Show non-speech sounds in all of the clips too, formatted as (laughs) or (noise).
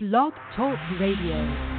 Blog Talk Radio.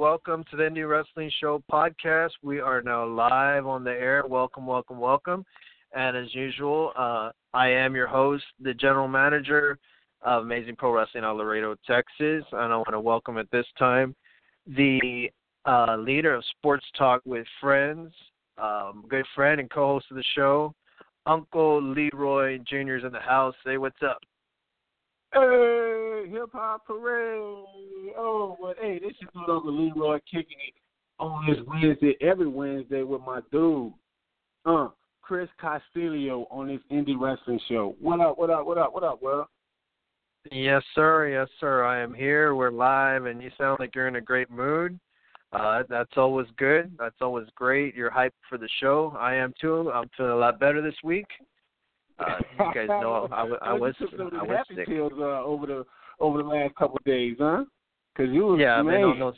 Welcome to the Indie Wrestling Show podcast. We are now live on the air. Welcome, welcome, welcome. And as usual, uh, I am your host, the general manager of Amazing Pro Wrestling out Laredo, Texas. And I want to welcome at this time the uh, leader of Sports Talk with Friends, um, good friend and co host of the show, Uncle Leroy Jr. is in the house. Say what's up. Hey, hip hop parade. Oh, but hey, this is good Uncle Leroy kicking it on this Wednesday, every Wednesday with my dude, uh, Chris Castillo on this indie wrestling show. What up, what up, what up, what up, well? Yes, sir. Yes, sir. I am here. We're live, and you sound like you're in a great mood. Uh, that's always good. That's always great. You're hyped for the show. I am too. I'm feeling a lot better this week. Uh, (laughs) you guys know I, I, I was I was sick. Pills, uh, over the over the last couple of days, huh? Because you was yeah, I've been on those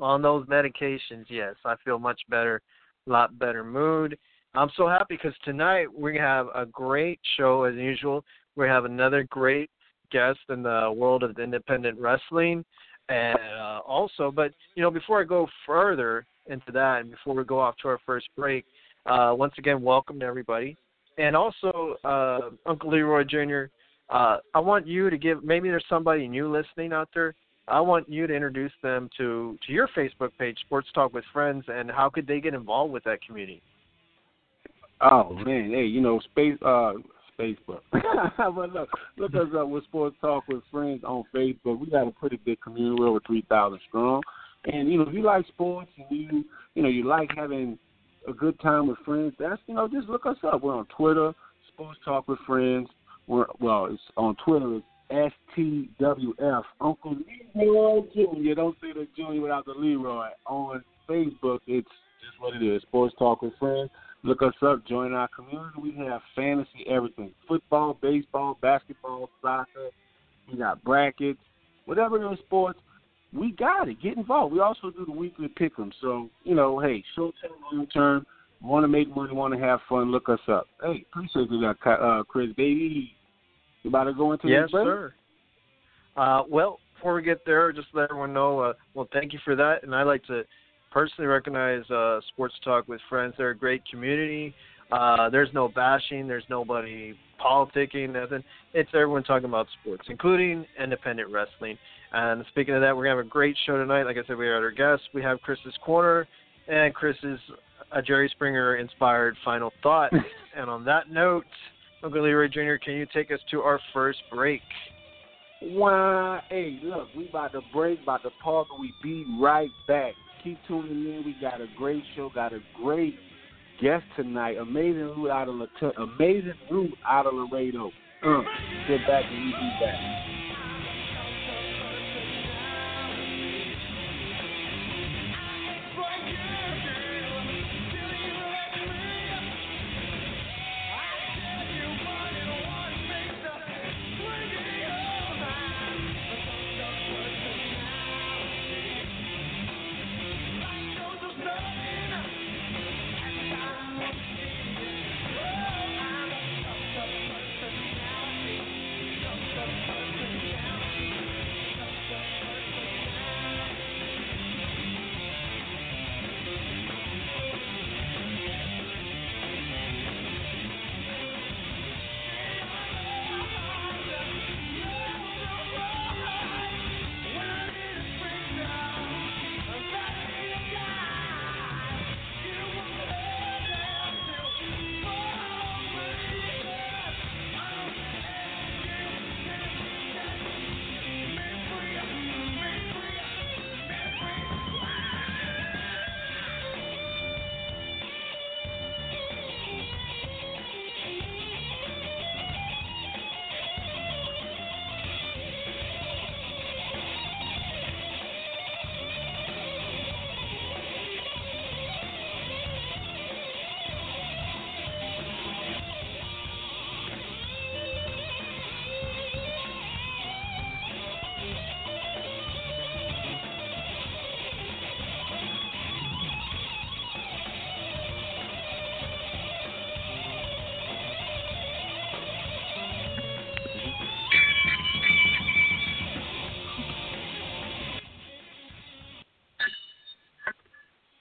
on those medications. Yes, I feel much better, a lot better mood. I'm so happy because tonight we have a great show as usual. We have another great guest in the world of independent wrestling, and uh, also, but you know, before I go further into that, and before we go off to our first break, uh, once again, welcome to everybody and also uh, Uncle Leroy Jr. Uh, I want you to give. Maybe there's somebody new listening out there. I want you to introduce them to to your Facebook page, Sports Talk with Friends, and how could they get involved with that community? Oh man, hey, you know, space uh Facebook. (laughs) but look, look us up with Sports Talk with Friends on Facebook. We got a pretty big community, we're over three thousand strong. And you know, if you like sports and you you know you like having a good time with friends, that's you know just look us up. We're on Twitter, Sports Talk with Friends. We're well, it's on Twitter. It's STWF Uncle Leroy Jr. Don't say the Junior without the Leroy. On Facebook, it's just what it is. Sports Talk with Friends. Look us up. Join our community. We have fantasy everything: football, baseball, basketball, soccer. We got brackets, whatever is sports. We got it. Get involved. We also do the weekly pick'em. So you know, hey, short term, long term. Want to make money? Want to have fun? Look us up. Hey, appreciate you, uh, Chris. Baby, you about to go into yes, this break? sir. Uh, well, before we get there, just let everyone know. Uh, well, thank you for that, and I'd like to personally recognize uh, Sports Talk with Friends. They're a great community. Uh, there's no bashing. There's nobody politicking. Nothing. It's everyone talking about sports, including independent wrestling. And speaking of that, we're gonna have a great show tonight. Like I said, we had our guests. We have Chris's corner and Chris's a Jerry Springer inspired final thought. (laughs) and on that note, Uncle Leroy Jr., can you take us to our first break? Why? Hey, look, we about to break, about to pause, but we be right back. Keep tuning in. We got a great show, got a great guest tonight. Amazing Rude out of amazing Rude out of Laredo. Uh, sit back and we be back.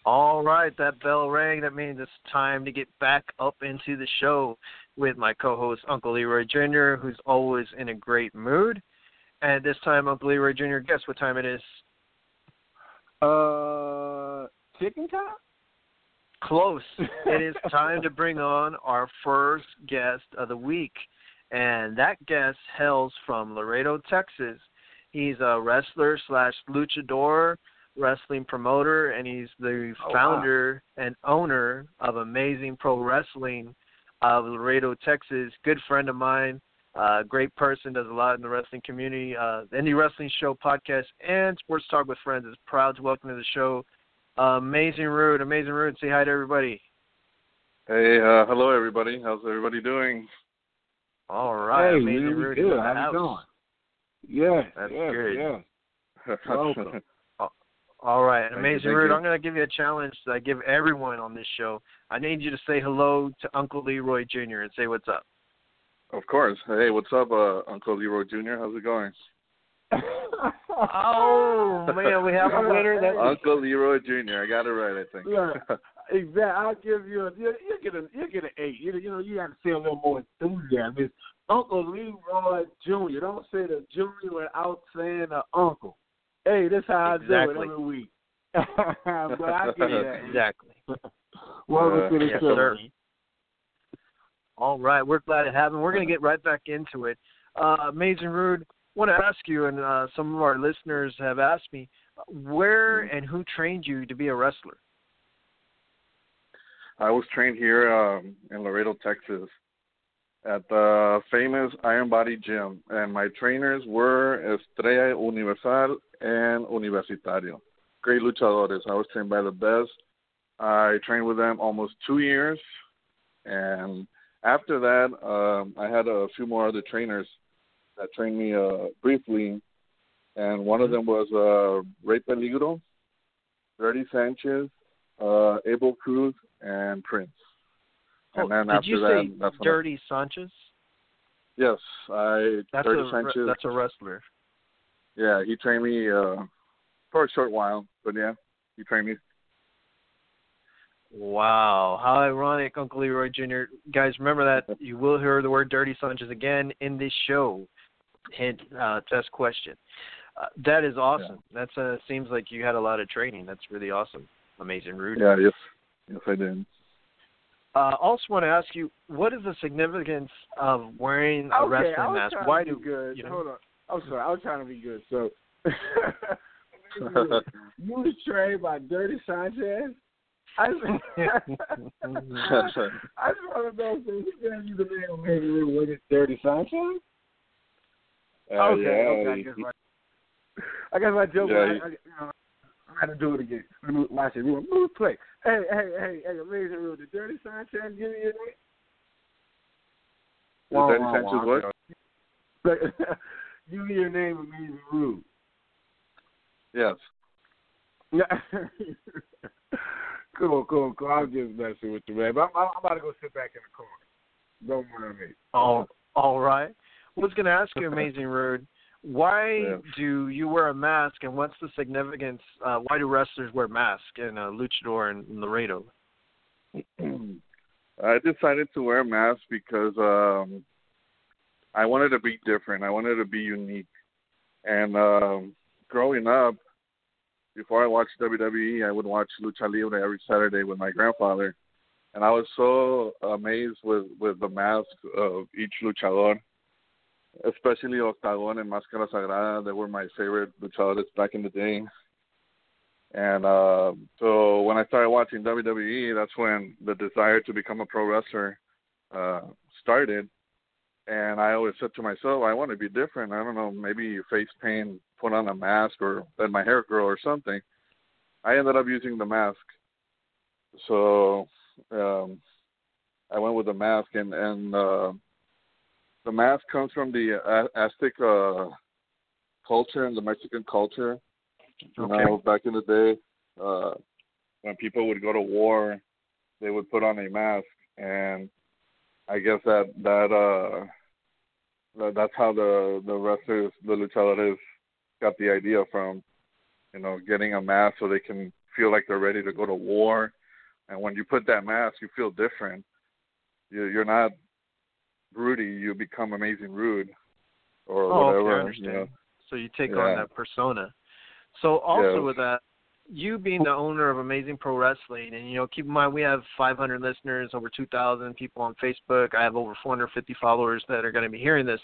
All right, that bell rang. That means it's time to get back up into the show with my co-host Uncle Leroy Jr., who's always in a great mood. And this time, Uncle Leroy Jr., guess what time it is? Uh, chicken time. Close. (laughs) it is time to bring on our first guest of the week, and that guest hails from Laredo, Texas. He's a wrestler slash luchador wrestling promoter, and he's the Oh, founder and owner of Amazing Pro Wrestling of Laredo, Texas. Good friend of mine, uh, great person, does a lot in the wrestling community. Uh, the Indie Wrestling Show podcast and Sports Talk with Friends is proud to welcome to the show uh, Amazing Rude. Amazing Rude, say hi to everybody. Hey, uh, hello everybody. How's everybody doing? All right, hey, Amazing man, Rude. good. How house. you doing? Yeah, That's yeah, good. yeah. (laughs) Welcome. All right, Thank Amazing thank Rude, you. I'm going to give you a challenge that I give everyone on this show. I need you to say hello to Uncle Leroy Jr. and say what's up. of course. Hey, what's up, uh, Uncle Leroy Jr.? How's it going? (laughs) Oh man, we have a winner. That (laughs) Uncle Leroy Jr. I got it right, I think. Yeah. (laughs) Exactly. I'll give you a you you get a you get an eight. You you know you got to say a little more enthusiasm. It's Uncle Leroy Jr. Don't say the Junior without saying the Uncle. Hey, this how I do Exactly. it every week. (laughs) but I get that. exactly. Welcome Uh, to the yes, show. sir. All right, we're glad to have him. We're going to get right back into it. Uh, Amazing Rude, want to ask you, and uh, some of our listeners have asked me, where and who trained you to be a wrestler? I was trained here um, in Laredo, Texas, at the famous Iron Body Gym, and my trainers were Estrella Universal and Universitario. Great luchadores. I was trained by the best I trained with them almost two years, and after that, um, I had a few more other trainers that trained me uh, briefly, and one of them was uh, Ray Peligro, Dirty Sanchez, uh, Abel Cruz, and Prince. And oh, then did after you that, say that's Dirty Sanchez? Yes, I That's Dirty a Sanchez. that's a wrestler. Yeah, he trained me uh, for a short while, but yeah, he trained me. Wow, how ironic, Uncle Leroy Jr. Guys, remember that (laughs) you will hear the word "dirty Sanchez" again in this show. Hint, uh, test question. Uh, that is awesome. That's uh, seems like you had a lot of training. That's really awesome. Amazing, Rudy. Yeah, yes, yes, I did. Uh, also, want to ask you, what is the significance of wearing a okay, I wrestling mask? Why do good? you know? Hold on. I'm sorry. I was trying to be good. So, (laughs) you was trained by Dirty Sanchez. I just, (laughs) I just want to know, so who gave you the name of maybe was it Dirty Sanchez? Uh, okay, yeah, okay. I he- guess my, I guess my joke. Yeah, I, he- I, you know, I had to do it again. Let me watch it. Move play. Hey, hey, hey, hey, amazing Rude. Did Dirty Sanchez give you your name? Is Dirty Sanchez what? (laughs) Give me your name, Amazing Rude. Yes. (laughs) Yeah. cool, cool, cool. I'm just messing with you, man. But I'm, I'm about to go sit back in the corner. Don't mind me. Oh, all right. I was going to ask you, Amazing Rude, why Yeah. do you wear a mask, and what's the significance? Uh, why do wrestlers wear masks in uh, Luchador and Laredo? (clears throat) I decided to wear a mask because um I wanted to be different. I wanted to be unique. And um growing up, before I watched WWE, I would watch Lucha Libre every Saturday with my grandfather. And I was so amazed with with the mask of each luchador, especially Octagon and Máscara Sagrada. They were my favorite luchadores back in the day. And uh, so when I started watching WWE, that's when the desire to become a pro wrestler uh, started. And I always said to myself, I want to be different. I don't know, maybe face paint, put on a mask, or let my hair grow, or something. I ended up using the mask. So um, I went with the mask, and and uh, the mask comes from the A- Aztec uh, culture and the Mexican culture. You Okay. know, back in the day, uh, when people would go to war, they would put on a mask, and I guess that that uh, that, that's how the the wrestlers, the luchadores, got the idea from. You know, getting a mask so they can feel like they're ready to go to war, and when you put that mask, you feel different. You, you're not Rudy, you become amazing rude, or Oh, okay, I whatever. understand. you know. So you take Yeah. on that persona. So also Yeah. with that, you being the owner of Amazing Pro Wrestling, and you know, keep in mind we have 500 listeners, over 2,000 people on Facebook. I have over 450 followers that are going to be hearing this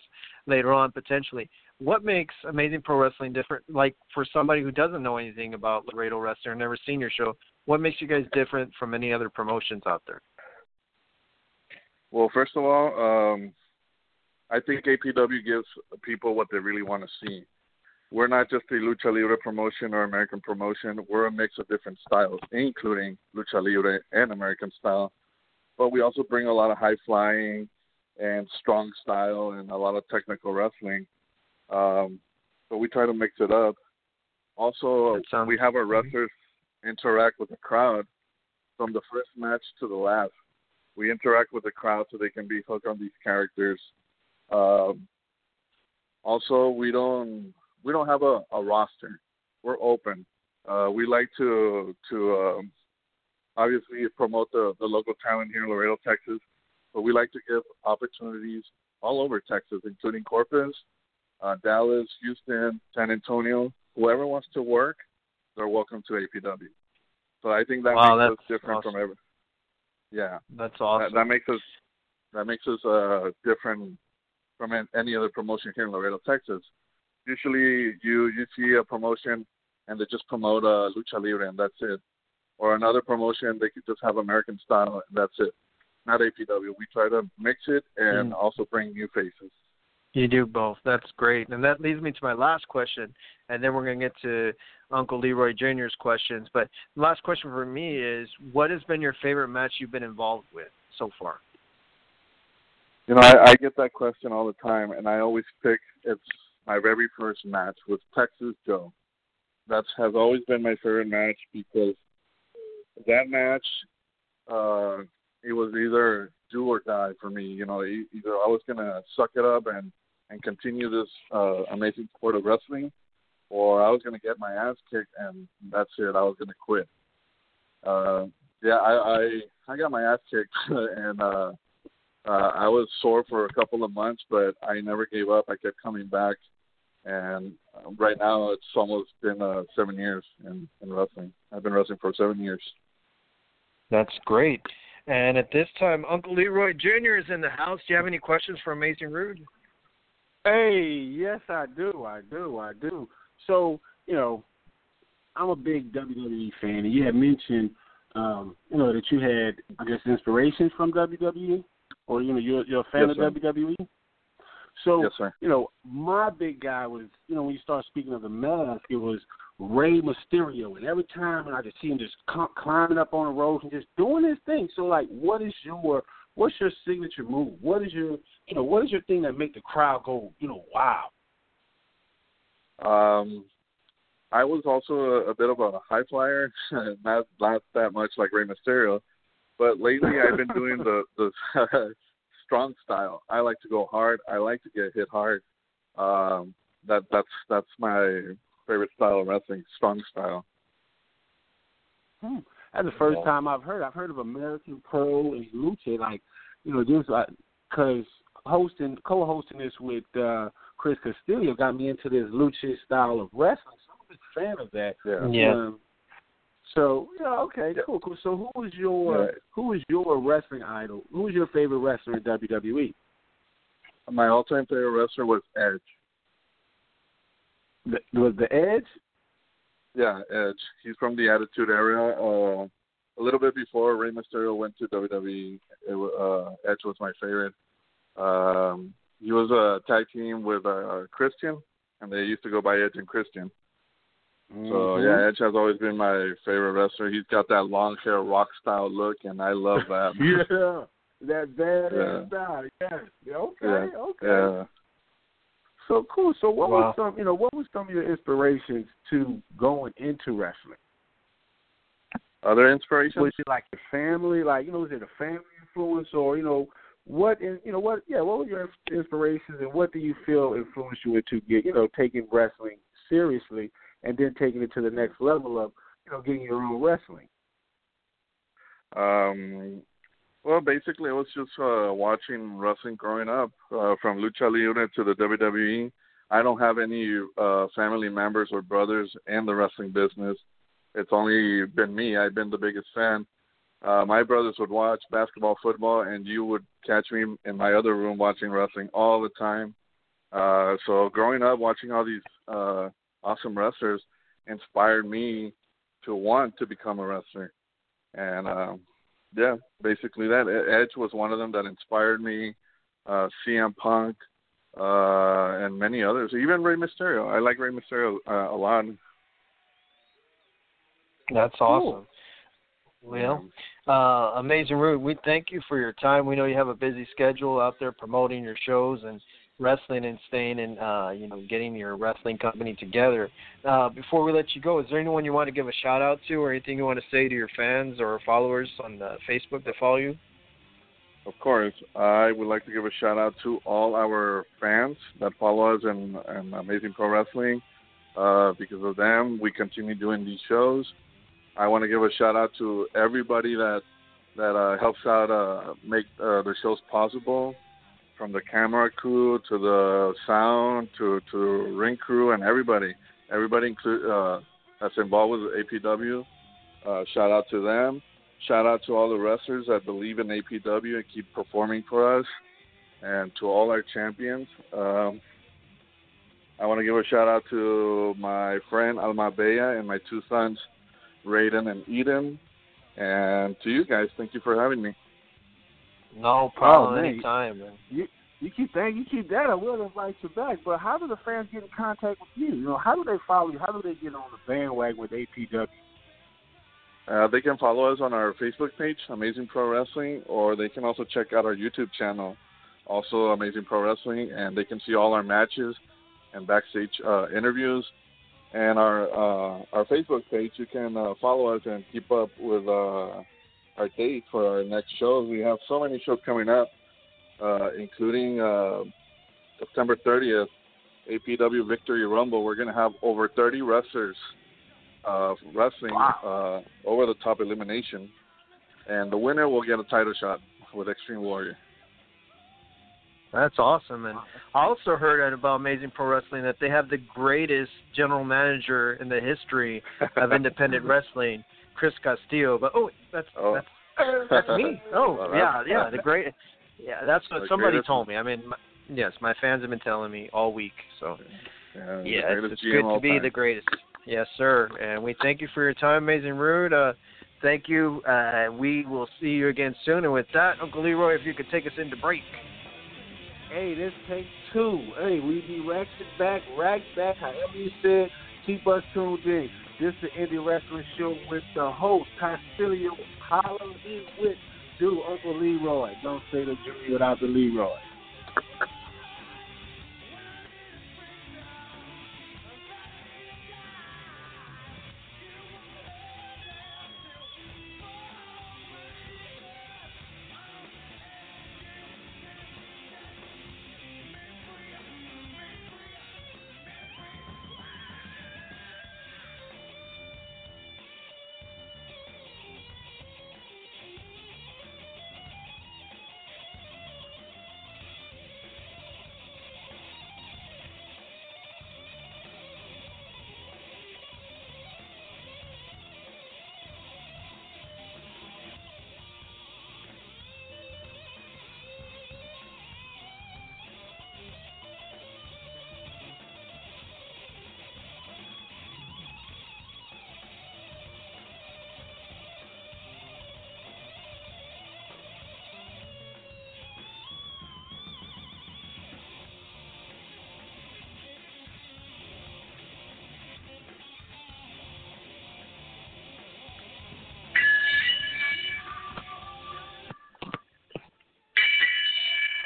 later on potentially. What makes Amazing Pro Wrestling different? Like for somebody who doesn't know anything about Laredo Wrestling or never seen your show, what makes you guys different from any other promotions out there? Well, first of all, um, I think APW gives people what they really want to see. We're not just a lucha libre promotion or American promotion. We're a mix of different styles, including lucha libre and American style. But we also bring a lot of high flying and strong style and a lot of technical wrestling. Um, so we try to mix it up. Also, we have our wrestlers interact with the crowd from the first match to the last we interact with the crowd so they can be hooked on these characters. Um, also, we don't we don't have a, a roster. We're open. Uh, we like to to um, obviously promote the, the local talent here in Laredo, Texas, but we like to give opportunities all over Texas, including Corpus, uh, Dallas, Houston, San Antonio. Whoever wants to work, they're welcome to APW. So I think that Wow, makes us that's different awesome. from every. Yeah, That's awesome. that makes us that makes us uh different from any other promotion here in Laredo, Texas. Usually, you you see a promotion and they just promote uh, lucha libre and that's it, or another promotion they could just have American style and that's it. Not APW. We try to mix it and Mm. also bring new faces. You do both. That's great. And that leads me to my last question, and then we're going to get to Uncle Leroy Jr.'s questions. But the last question for me is what has been your favorite match you've been involved with so far? You know, I, I get that question all the time, and I always pick it's my very first match with Texas Joe. That has always been my favorite match because that match, uh, it was either do or die for me. You know, either I was gonna suck it up and and continue this uh, amazing sport of wrestling, or I was going to get my ass kicked and that's it. I was going to quit. Uh, yeah, I, I I got my ass kicked (laughs) and uh, uh, I was sore for a couple of months, but I never gave up. I kept coming back, and right now it's almost been uh, seven years in, in wrestling. I've been wrestling for seven years. That's great. And at this time, Uncle Leroy Jr. is in the house. Do you have any questions for Amazing Rude? Hey, yes, I do. I do. I do. So, you know, I'm a big WWE fan, and you had mentioned, um, you know, that you had, I guess, inspirations from WWE, or you know, you're you're a fan yes, of sir. WWE. So, yes, sir. you know, my big guy was, you know, when you start speaking of the mask, it was Rey Mysterio, and every time I just see him just climbing up on the ropes and just doing his thing. So, like, what is your what's your signature move? What is your you know what is your thing that make the crowd go you know wow? Um, I was also a, a bit of a high flyer, (laughs) not not that much like Rey Mysterio, but lately I've been doing the (laughs) the (laughs) strong style. I like to go hard. I like to get hit hard. Um, that that's that's my favorite style of wrestling, strong style. Hmm. That's the first time I've heard. I've heard of American Pro and Lucha, like you know, just because hosting, co-hosting this with uh Chris Castillo got me into this lucha style of wrestling. So I'm a big fan of that. Yeah. Yeah. Um, so yeah, okay, cool, cool. So who was your Yeah. who is your wrestling idol? Who was your favorite wrestler in? WWE? My all-time favorite wrestler was Edge. The, was the Edge? Yeah, Edge. He's from the Attitude Era. Uh, a little bit before Rey Mysterio went to WWE, it, wa- uh, Edge was my favorite. Um, he was a tag team with uh, Christian, and they used to go by Edge and Christian. So Mhm. yeah, Edge has always been my favorite wrestler. He's got that long hair rock style look, and I love that. (laughs) yeah, that bad Yeah. style. Yes. Yeah, Okay. Yeah. Okay. Yeah. So cool. So what Wow. was some you know what was some of your inspirations to going into wrestling? Other inspirations? Was it like your family? Like you know, was it a family influence or you know what? in- You know what? Yeah. What were your inspirations and what do you feel influenced you into get you know taking wrestling seriously and then taking it to the next level of you know getting your own wrestling? Um, well, basically, I was just uh, watching wrestling growing up, uh, from Lucha Libre to the WWE. I don't have any uh, family members or brothers in the wrestling business. It's only been me. I've been the biggest fan. Uh, my brothers would watch basketball, football, and you would catch me in my other room watching wrestling all the time. Uh, so growing up watching all these uh, awesome wrestlers inspired me to want to become a wrestler. And um, yeah, basically that Edge was one of them that inspired me. Uh, CM Punk uh, and many others, even Rey Mysterio. I like Rey Mysterio uh, a lot. That's awesome. Well, uh, Amazing Rude, we thank you for your time. We know you have a busy schedule out there promoting your shows and wrestling and staying and uh, you know getting your wrestling company together. Uh, before we let you go, is there anyone you want to give a shout out to, or anything you want to say to your fans or followers on uh, Facebook that follow you? Of course, I would like to give a shout out to all our fans that follow us in, in Amazing Pro Wrestling. Uh, because of them, we continue doing these shows. I want to give a shout out to everybody that that uh, helps out uh, make uh, the shows possible, from the camera crew to the sound to to ring crew and everybody. Everybody uh, that's involved with APW. Uh, shout out to them. Shout out to all the wrestlers that believe in APW and keep performing for us, and to all our champions. Um, I want to give a shout out to my friend Alma Bea and my two sons, Raiden and Eden, and to you guys. Thank you for having me. No problem. man. Anytime, man. You you keep that, you keep that, I will invite you back. But how do the fans get in contact with you? You know, how do they follow you? How do they get on the bandwagon with APW? Uh, they can follow us on our Facebook page, Amazing Pro Wrestling, or they can also check out our YouTube channel, also Amazing Pro Wrestling, and they can see all our matches and backstage uh, interviews. And our uh, our Facebook page, you can uh, follow us and keep up with uh, our date for our next shows. We have so many shows coming up, uh, including uh, September 30th, APW Victory Rumble. We're going to have over 30 wrestlers uh, wrestling Wow. uh, over the top elimination, and the winner will get a title shot with Extreme Warrior. That's awesome. And I also heard about Amazing Pro Wrestling that they have the greatest general manager in the history of (laughs) independent wrestling, Chris Castillo. But oh, that's Oh. that's that's me. (laughs) Oh, Well, yeah, yeah, the (laughs) great. Yeah, that's what somebody greatest- told me. I mean, my, yes, my fans have been telling me all week. So Yeah, yeah, it's, it's good to be time. the greatest. Yes, sir. And we thank you for your time, Amazing Rude. Uh, thank you. Uh, we will see you again soon. And with that, Uncle Leroy, if you could take us into break. Hey, this take two. Hey, we be racked back, racked back, however you said. Keep us tuned in. This is the Indie Wrestling Show with the host, Castillo. Holler with do Uncle Leroy. Don't say the Junior without the Leroy.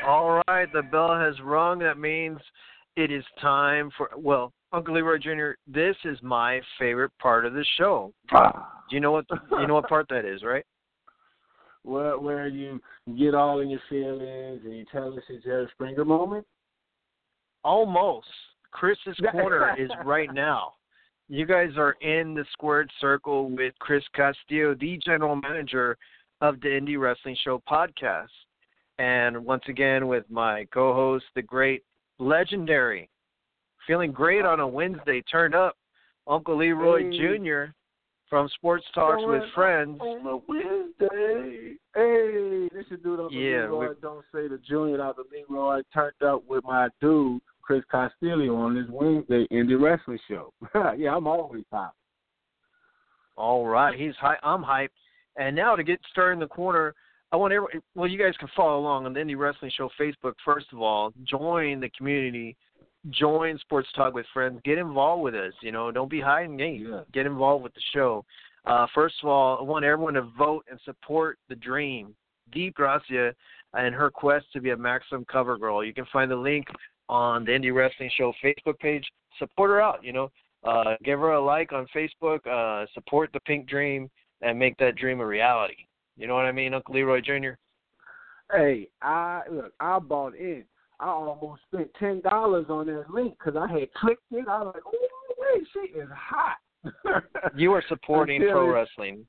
All right, the bell has rung. That means it is time for well, Uncle Leroy Jr. This is my favorite part of the show. Ah. Do you know what you know what part that is, right? (laughs) Where where you get all in your feelings and you tell us it's Springer moment. Almost. Chris's (laughs) corner is right now. You guys are in the squared circle with Chris Castillo, the general manager of the Indie Wrestling Show podcast. And once again, with my co host, the great, legendary, feeling great on a Wednesday, turned up, Uncle Leroy Hey. Jr. from Sports Talks with Friends. on a Wednesday. Hey, this is dude the Yeah, Leroy. we- Don't say the junior out the Leroy. Turned up with my dude Chris Castillo on this Wednesday indie wrestling show. (laughs) yeah, I'm always hot. All right, he's hype. I'm hyped. And now to get started in the corner, I want everyone. Well, you guys can follow along on the Indie Wrestling Show Facebook. First of all, join the community, join Sports Talk with Friends. Get involved with us. You know, don't be hiding game. Yeah. Get involved with the show. Uh, first of all, I want everyone to vote and support the dream, Deep Gracia, and her quest to be a Maxim Cover Girl. You can find the link on the Indie Wrestling Show Facebook page. Support her out. You know, uh, give her a like on Facebook. Uh, support the Pink Dream and make that dream a reality. You know what I mean, Uncle Leroy Jr. Hey, I look. I bought in. I almost spent ten dollars on that link because I had clicked it. I was like, "Oh wait, she is hot." (laughs) You are supporting Until pro it's- wrestling.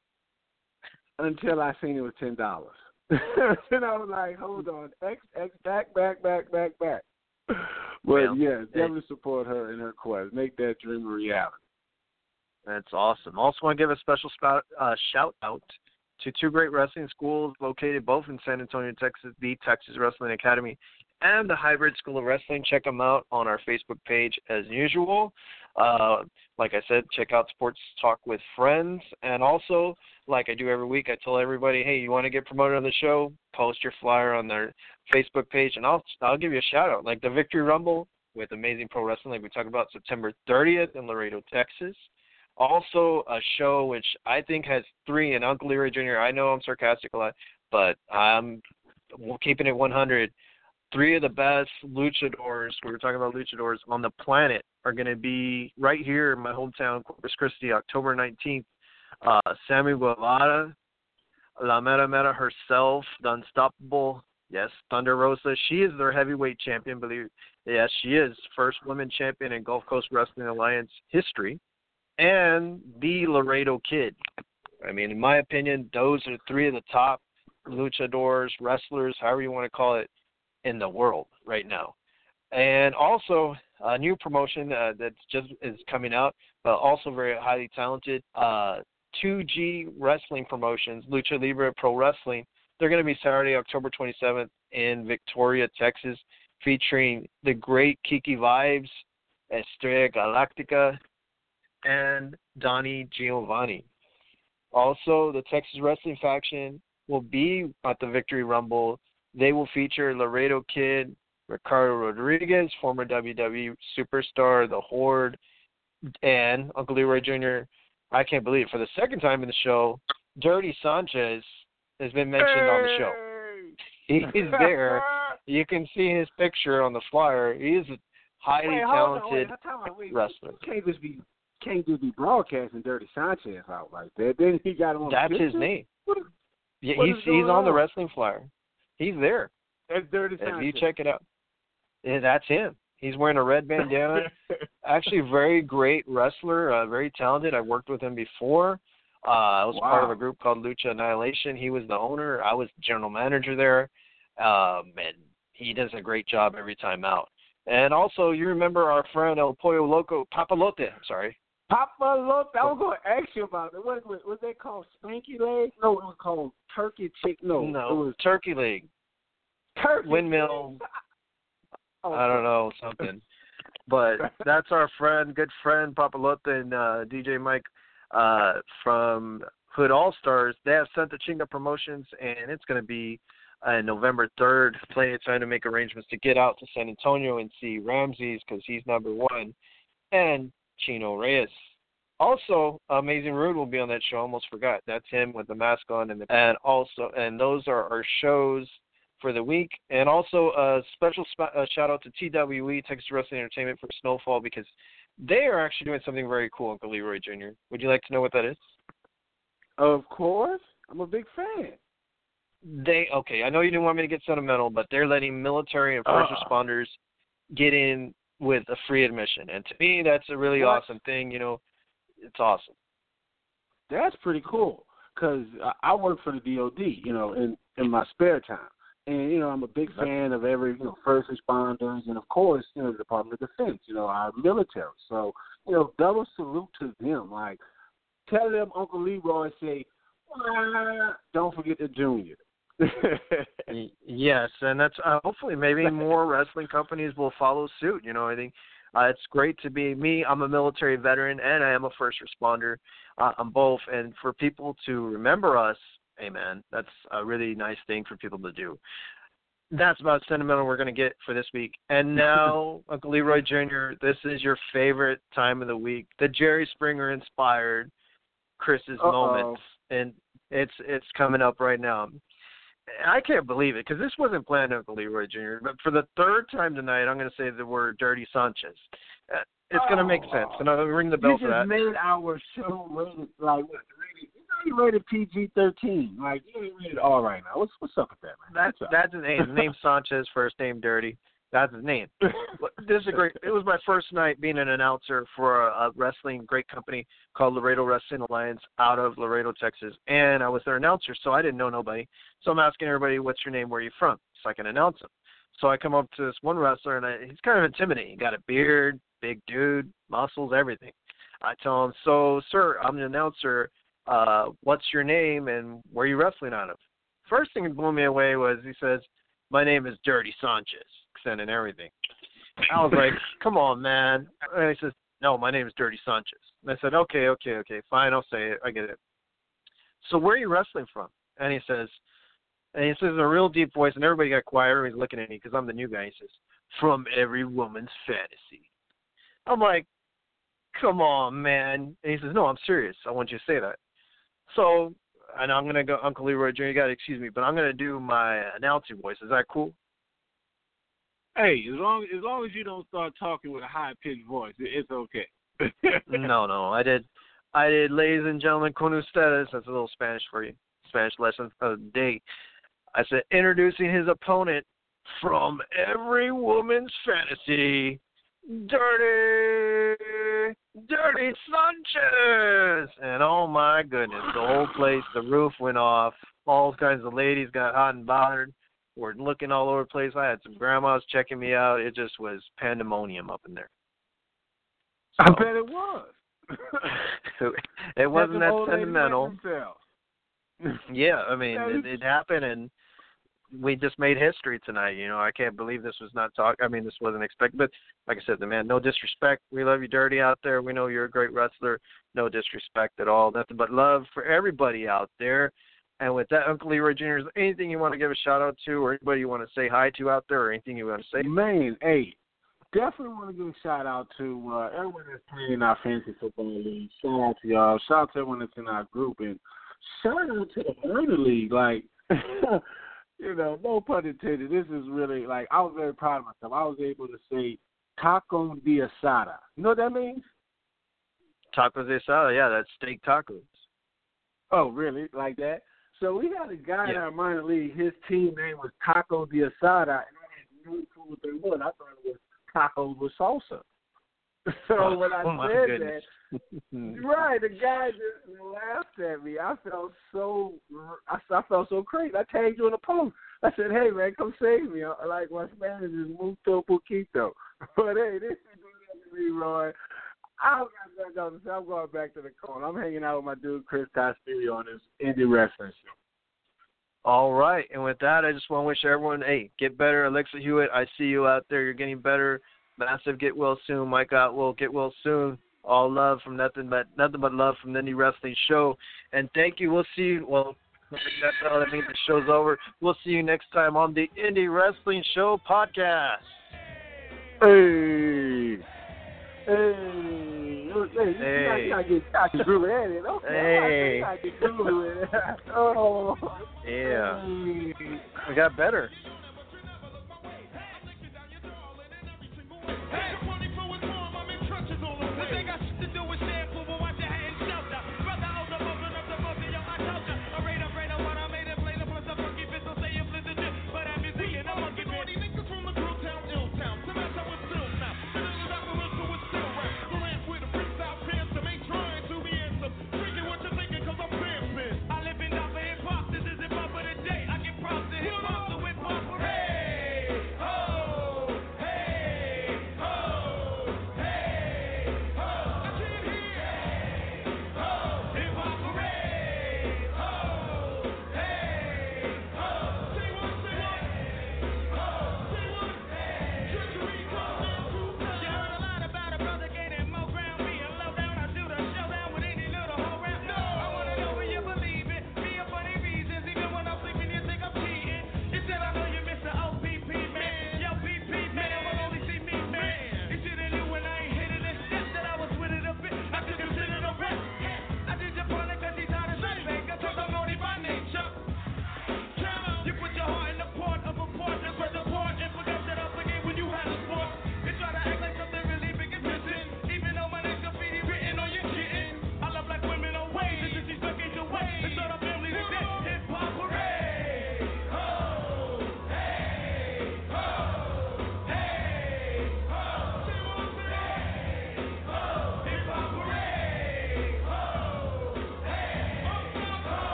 until I seen it was ten dollars. (laughs) and I was like, hold on, X X back back back back back. But Well, yeah, definitely support her in her quest. Make that dream a reality. That's awesome. Also, want to give a special spout, uh, shout out to two great wrestling schools located both in San Antonio, Texas, the Texas Wrestling Academy and the Hybrid School of Wrestling. Check them out on our Facebook page as usual. Uh, like I said, check out Sports Talk with Friends. And also, like I do every week, I tell everybody, hey, you want to get promoted on the show? Post your flyer on their Facebook page, and I'll I'll give you a shout out. Like the Victory Rumble with Amazing Pro Wrestling, like we talked about September 30th in Laredo, Texas. Also, a show which I think has three, and Uncle Leroy Jr. I know I'm sarcastic a lot, but I'm keeping it 100. Three of the best luchadors, we were talking about luchadors on the planet, are going to be right here in my hometown, Corpus Christi, October 19th. Uh, Sammy Guevara, La Mera Mera herself, the Unstoppable, yes, Thunder Rosa. She is their heavyweight champion, believe Yes, she is first women champion in Gulf Coast Wrestling Alliance history and the Laredo Kid. I mean, in my opinion, those are three of the top luchadors, wrestlers, however you want to call it, in the world right now. And also a new promotion uh, that's just is coming out, but also very highly talented. Uh, 2G Wrestling Promotions, Lucha Libre Pro Wrestling. They're going to be Saturday, October 27th in Victoria, Texas, featuring the great Kiki Vibes, Estrella Galactica, and Donnie Giovanni. Also, the Texas Wrestling faction will be at the Victory Rumble. They will feature Laredo Kid, Ricardo Rodriguez, former WWE superstar, The Horde, and Uncle Leroy Jr. I can't believe it. For the second time in the show, Dirty Sanchez has been mentioned hey! on the show. He's there. you can see his picture on the flyer. He is a highly wait, talented on, wait, wrestler. Can't just be can't just be broadcasting Dirty Sanchez out like that. Then he got him on That's his name. What, yeah, he's he's on, on the wrestling flyer. He's there. That's Dirty Sanchez. If you check it out, yeah, that's him. He's wearing a red bandana. (laughs) Actually, very great wrestler, uh, very talented. I worked with him before. Uh, I was wow. part of a group called Lucha Annihilation. He was the owner. I was general manager there, um, and he does a great job every time out. And also, you remember our friend El Pollo Loco Papalote. Sorry, Papalote. I was going to ask you about it. What was, was that called? Spanky leg? No, it was called turkey chick. No, no, it was turkey leg. Turkey windmill. (laughs) oh, I don't know something, but (laughs) that's our friend, good friend Papa Papalote and uh, DJ Mike uh, from Hood All Stars. They have Santa Chinga Promotions, and it's going to be uh, November 3rd. Plenty of time to make arrangements to get out to San Antonio and see Ramses because he's number one, and Chino Reyes. Also, Amazing Rude will be on that show. Almost forgot. That's him with the mask on, and the, and also and those are our shows for the week. And also a special sp- uh, shout out to TWE Texas Wrestling Entertainment for Snowfall because they are actually doing something very cool, Uncle Leroy Jr. Would you like to know what that is? Of course, I'm a big fan. They okay. I know you didn't want me to get sentimental, but they're letting military and first uh. responders get in with a free admission, and to me, that's a really what? awesome thing. You know, it's awesome. That's pretty cool because I work for the DoD, you know, in in my spare time, and you know I'm a big fan of every you know first responders, and of course you know the Department of Defense, you know our military. So you know double salute to them. Like tell them Uncle Leroy say, ah, don't forget the junior. Yes, and that's uh, hopefully maybe (laughs) more wrestling companies will follow suit. You know, I think uh, it's great to be me. I'm a military veteran and I am a first responder. Uh, I'm both, and for people to remember us, amen. That's a really nice thing for people to do. That's about sentimental we're going to get for this week. And (laughs) now, Uncle Leroy Jr., this is your favorite time of the week, the Jerry Springer inspired Chris's Uh-oh. moments, and it's it's coming up right now. I can't believe it because this wasn't planned, Uncle Leroy Jr. But for the third time tonight, I'm going to say the word "Dirty Sanchez." Uh, It's going to make sense, and I'll ring the bell you for just that. made our show rated like what? Rated, you know, you rated PG-13. Like you ain't rated R right now. What's what's up with that, man? That's that's his name. His Sanchez. First name Dirty. That's his name. (laughs) This is a great. It was my first night being an announcer for a, a wrestling great company called Laredo Wrestling Alliance out of Laredo, Texas, and I was their announcer, so I didn't know nobody. So I'm asking everybody, "What's your name? Where are you from?" So I can announce them. So I come up to this one wrestler, and I, he's kind of intimidating. He got a beard, big dude, muscles, everything. I tell him, "So, sir, I'm an announcer. Uh, what's your name and where are you wrestling out of?" First thing that blew me away was he says, "My name is Dirty Sanchez." Accent and everything. I was like, (laughs) "Come on, man!" And he says, "No, my name is Dirty Sanchez." And I said, "Okay, okay, okay, fine. I'll say it. I get it." So where are you wrestling from? And he says, and he says in a real deep voice, and everybody got quiet. Everybody's looking at me because I'm the new guy. He says, "From every woman's fantasy." I'm like, "Come on, man!" And he says, "No, I'm serious. I want you to say that." So, and I'm gonna go, Uncle Leroy Jr. You got to excuse me, but I'm gonna do my announcing voice. Is that cool? Hey, as long as long as you don't start talking with a high pitched voice, it's okay. (laughs) no, no, I did, I did, ladies and gentlemen, con ustedes. That's a little Spanish for you, Spanish lesson of the day. I said introducing his opponent from every woman's fantasy, Dirty, Dirty Sanchez. And oh my goodness, the whole place, the roof went off. All kinds of ladies got hot and bothered. Were looking all over the place. I had some grandmas checking me out. It just was pandemonium up in there. So, I bet it was. (laughs) it wasn't that sentimental. (laughs) yeah, I mean, it, it happened, and we just made history tonight. You know, I can't believe this was not talk. I mean, this wasn't expected. But like I said, the man, no disrespect. We love you, Dirty, out there. We know you're a great wrestler. No disrespect at all. Nothing but love for everybody out there. And with that, Uncle Leroy Jr., is there anything you want to give a shout out to, or anybody you want to say hi to out there, or anything you want to say? Man, hey, definitely want to give a shout out to uh, everyone that's playing in our fantasy football league. Shout out to y'all. Shout out to everyone that's in our group, and shout out to the minor league. Like. (laughs) you know, no pun intended. This is really like I was very proud of myself. I was able to say taco de asada. You know what that means? Tacos de asada, yeah, that's steak tacos. Oh, really? Like that? So we had a guy yeah. in our minor league. His team name was Taco de Asada, and I had no clue what they were. I thought it was tacos with salsa. (laughs) So when I oh said goodness. that, (laughs) right, the guy just laughed at me. I felt so, I, I felt so crazy. I tagged you in a post. I said, "Hey man, come save me!" I, like my Spanish is mucho poquito. (laughs) But hey, this is Leroy. I'm going I'm going back to the corner. I'm hanging out with my dude Chris Castillo on his indie wrestling show. All right, and with that, I just want to wish everyone, hey, get better. Alexa Hewitt, I see you out there. You're getting better. Maxim, get well soon. Mike Otwell, get well soon. All love from nothing but nothing but love from the Indie Wrestling Show. And thank you. We'll see you. Well, that's (laughs) all that means the show's over. We'll see you next time on the Indie Wrestling Show podcast. Hey. Hey. Hey. hey. You gotta get, got groovy at it. Okay. Hey. I gotta get groovy with (laughs) it. Oh. Yeah. Hey. We got better.